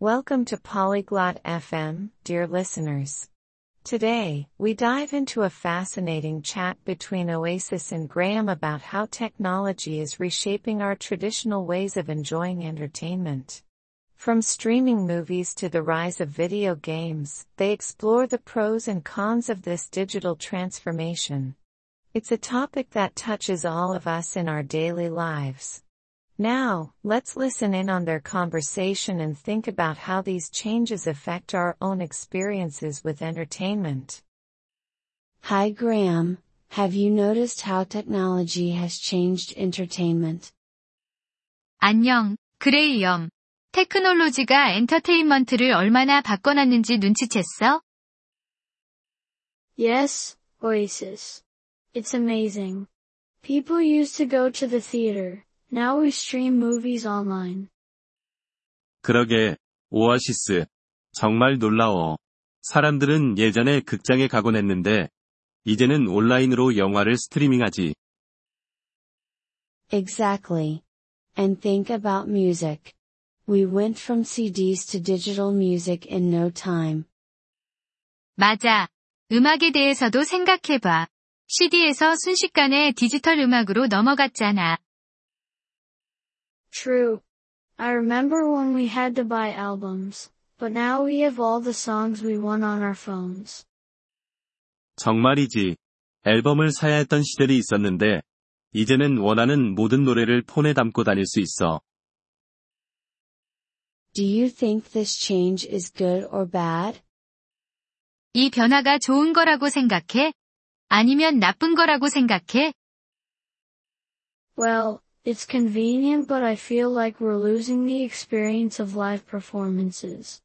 Welcome to Polyglot FM, dear listeners. Today, we dive into a fascinating chat between Oasis and Graham about how technology is reshaping our traditional ways of enjoying entertainment. From streaming movies to the rise of video games, they explore the pros and cons of this digital transformation. It's a topic that touches all of us in our daily lives. Now, let's listen in on their conversation and think about how these changes affect our own experiences with entertainment. Hi Graham, have you noticed how technology has changed entertainment? 안녕, 그레이엄. 테크놀로지가 엔터테인먼트를 얼마나 바꿔놨는지 눈치챘어? Yes, Oasis. It's amazing. People used to go to the theater, now we stream movies online. 그러게, 오아시스. 정말 놀라워. 사람들은 예전에 극장에 가곤 했는데, 이제는 온라인으로 영화를 스트리밍하지. Exactly. And think about music. We went from CDs to digital music in no time. 맞아. 음악에 대해서도 생각해봐. CD에서 순식간에 디지털 음악으로 넘어갔잖아. True. I remember when we had to buy albums, but now we have all the songs we want on our phones. 정말이지. 앨범을 사야 했던 시절이 있었는데, 이제는 원하는 모든 노래를 폰에 담고 다닐 수 있어. Do you think this change is good or bad? 이 변화가 좋은 거라고 생각해? 아니면 나쁜 거라고 생각해? Well, it's convenient but I feel like we're losing the experience of live performances.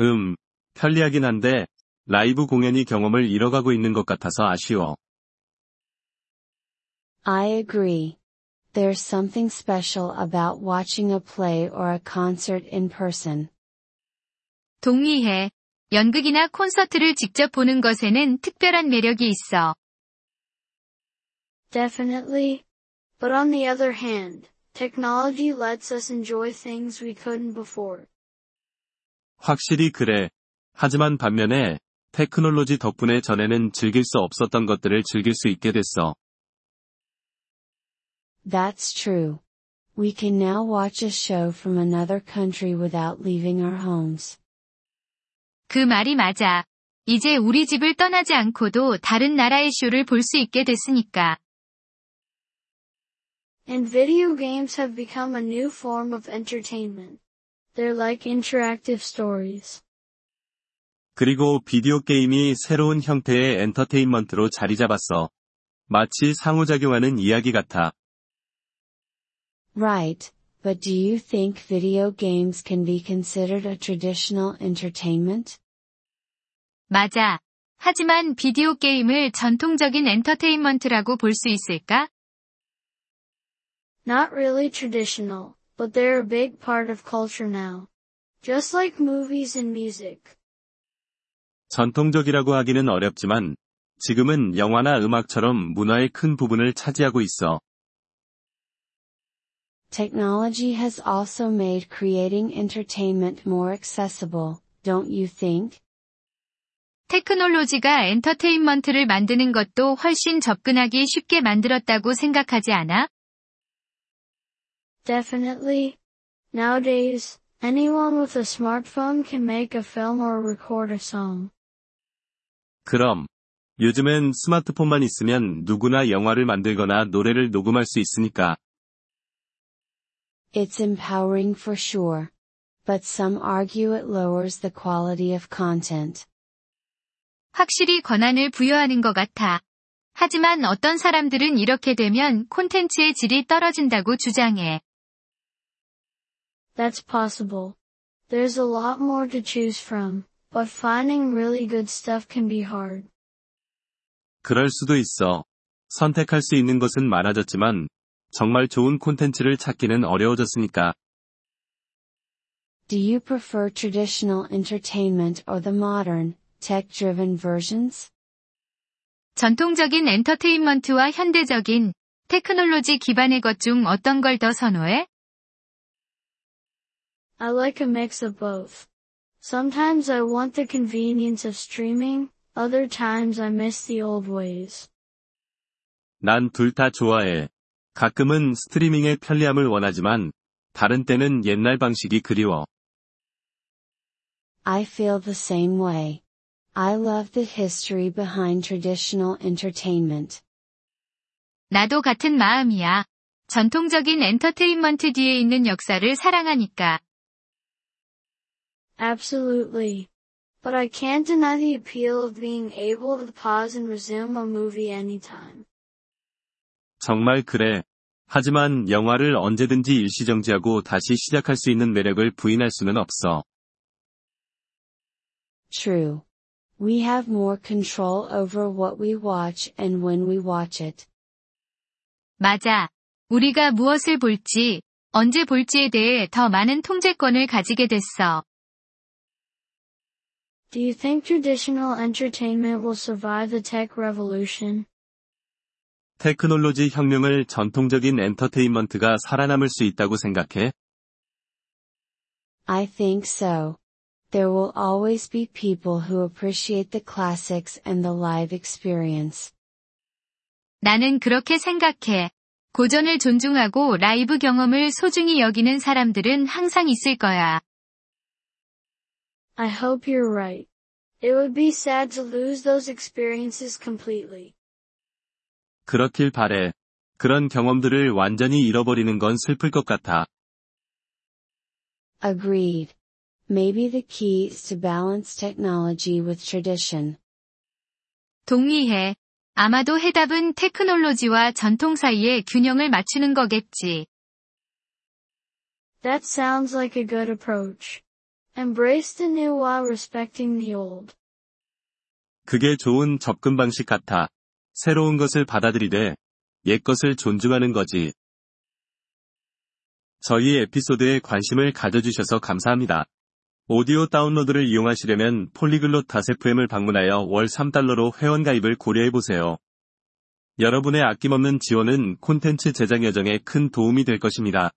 음, 편리하긴 한데, 라이브 공연이 경험을 잃어가고 있는 것 같아서 아쉬워. I agree. There's something special about watching a play or a concert in person. 동의해. 연극이나 콘서트를 직접 보는 것에는 특별한 매력이 있어. Definitely. But on the other hand, technology lets us enjoy things we couldn't before. 확실히 그래. 하지만 반면에, 테크놀로지 덕분에 전에는 즐길 수 없었던 것들을 즐길 수 있게 됐어. That's true. We can now watch a show from another country without leaving our homes. 그 말이 맞아. 이제 우리 집을 떠나지 않고도 다른 나라의 쇼를 볼 수 있게 됐으니까. And video games have become a new form of entertainment. They're like interactive stories. 그리고 비디오 게임이 새로운 형태의 엔터테인먼트로 자리 잡았어. 마치 상호작용하는 이야기 같아. Right, but do you think video games can be considered a traditional entertainment? 맞아. 하지만 비디오 게임을 전통적인 엔터테인먼트라고 볼 수 있을까? Not really traditional, but they're a big part of culture now. Just like movies and music. 전통적이라고 하기는 어렵지만, 지금은 영화나 음악처럼 문화의 큰 부분을 차지하고 있어. Technology has also made creating entertainment more accessible, don't you think? 테크놀로지가 엔터테인먼트를 만드는 것도 훨씬 접근하기 쉽게 만들었다고 생각하지 않아? Definitely. Nowadays, anyone with a smartphone can make a film or record a song. 그럼, 요즘엔 스마트폰만 있으면 누구나 영화를 만들거나 노래를 녹음할 수 있으니까. It's empowering for sure. But some argue it lowers the quality of content. 확실히 권한을 부여하는 것 같아. 하지만 어떤 사람들은 이렇게 되면 콘텐츠의 질이 떨어진다고 주장해. That's possible. There's a lot more to choose from, but finding really good stuff can be hard. 그럴 수도 있어. 선택할 수 있는 것은 많아졌지만, 정말 좋은 콘텐츠를 찾기는 어려워졌으니까. Do you prefer traditional entertainment or the modern, tech-driven versions? 전통적인 엔터테인먼트와 현대적인 테크놀로지 기반의 것 중 어떤 걸 더 선호해? I like a mix of both. Sometimes I want the convenience of streaming, other times I miss the old ways. 난 둘 다 좋아해. 가끔은 스트리밍의 편리함을 원하지만, 다른 때는 옛날 방식이 그리워. I feel the same way. I love the history behind traditional entertainment. 나도 같은 마음이야. 전통적인 엔터테인먼트 뒤에 있는 역사를 사랑하니까. Absolutely. But I can't deny the appeal of being able to pause and resume a movie anytime. 정말 그래. 하지만 영화를 언제든지 일시정지하고 다시 시작할 수 있는 매력을 부인할 수는 없어. True. We have more control over what we watch and when we watch it. 맞아. 우리가 무엇을 볼지, 언제 볼지에 대해 더 많은 통제권을 가지게 됐어. Do you think traditional entertainment will survive the tech revolution? 테크놀로지 혁명을 전통적인 엔터테인먼트가 살아남을 수 있다고 생각해? I think so. There will always be people who appreciate the classics and the live experience. 나는 그렇게 생각해. 고전을 존중하고 라이브 경험을 소중히 여기는 사람들은 항상 있을 거야. I hope you're right. It would be sad to lose those experiences completely. 그렇길 바래. 그런 경험들을 완전히 잃어버리는 건 슬플 것 같아. Agreed. Maybe the key is to balance technology with tradition. 동의해. 아마도 해답은 테크놀로지와 전통 사이의 균형을 맞추는 거겠지. That sounds like a good approach. Embrace the new while respecting the old. 그게 좋은 접근 방식 같아. 새로운 것을 받아들이되, 옛 것을 존중하는 거지. 저희 에피소드에 관심을 가져주셔서 감사합니다. 오디오 다운로드를 이용하시려면 폴리글롯 다세프엠을 방문하여 월 3달러로 회원가입을 고려해보세요. 여러분의 아낌없는 지원은 콘텐츠 제작 여정에 큰 도움이 될 것입니다.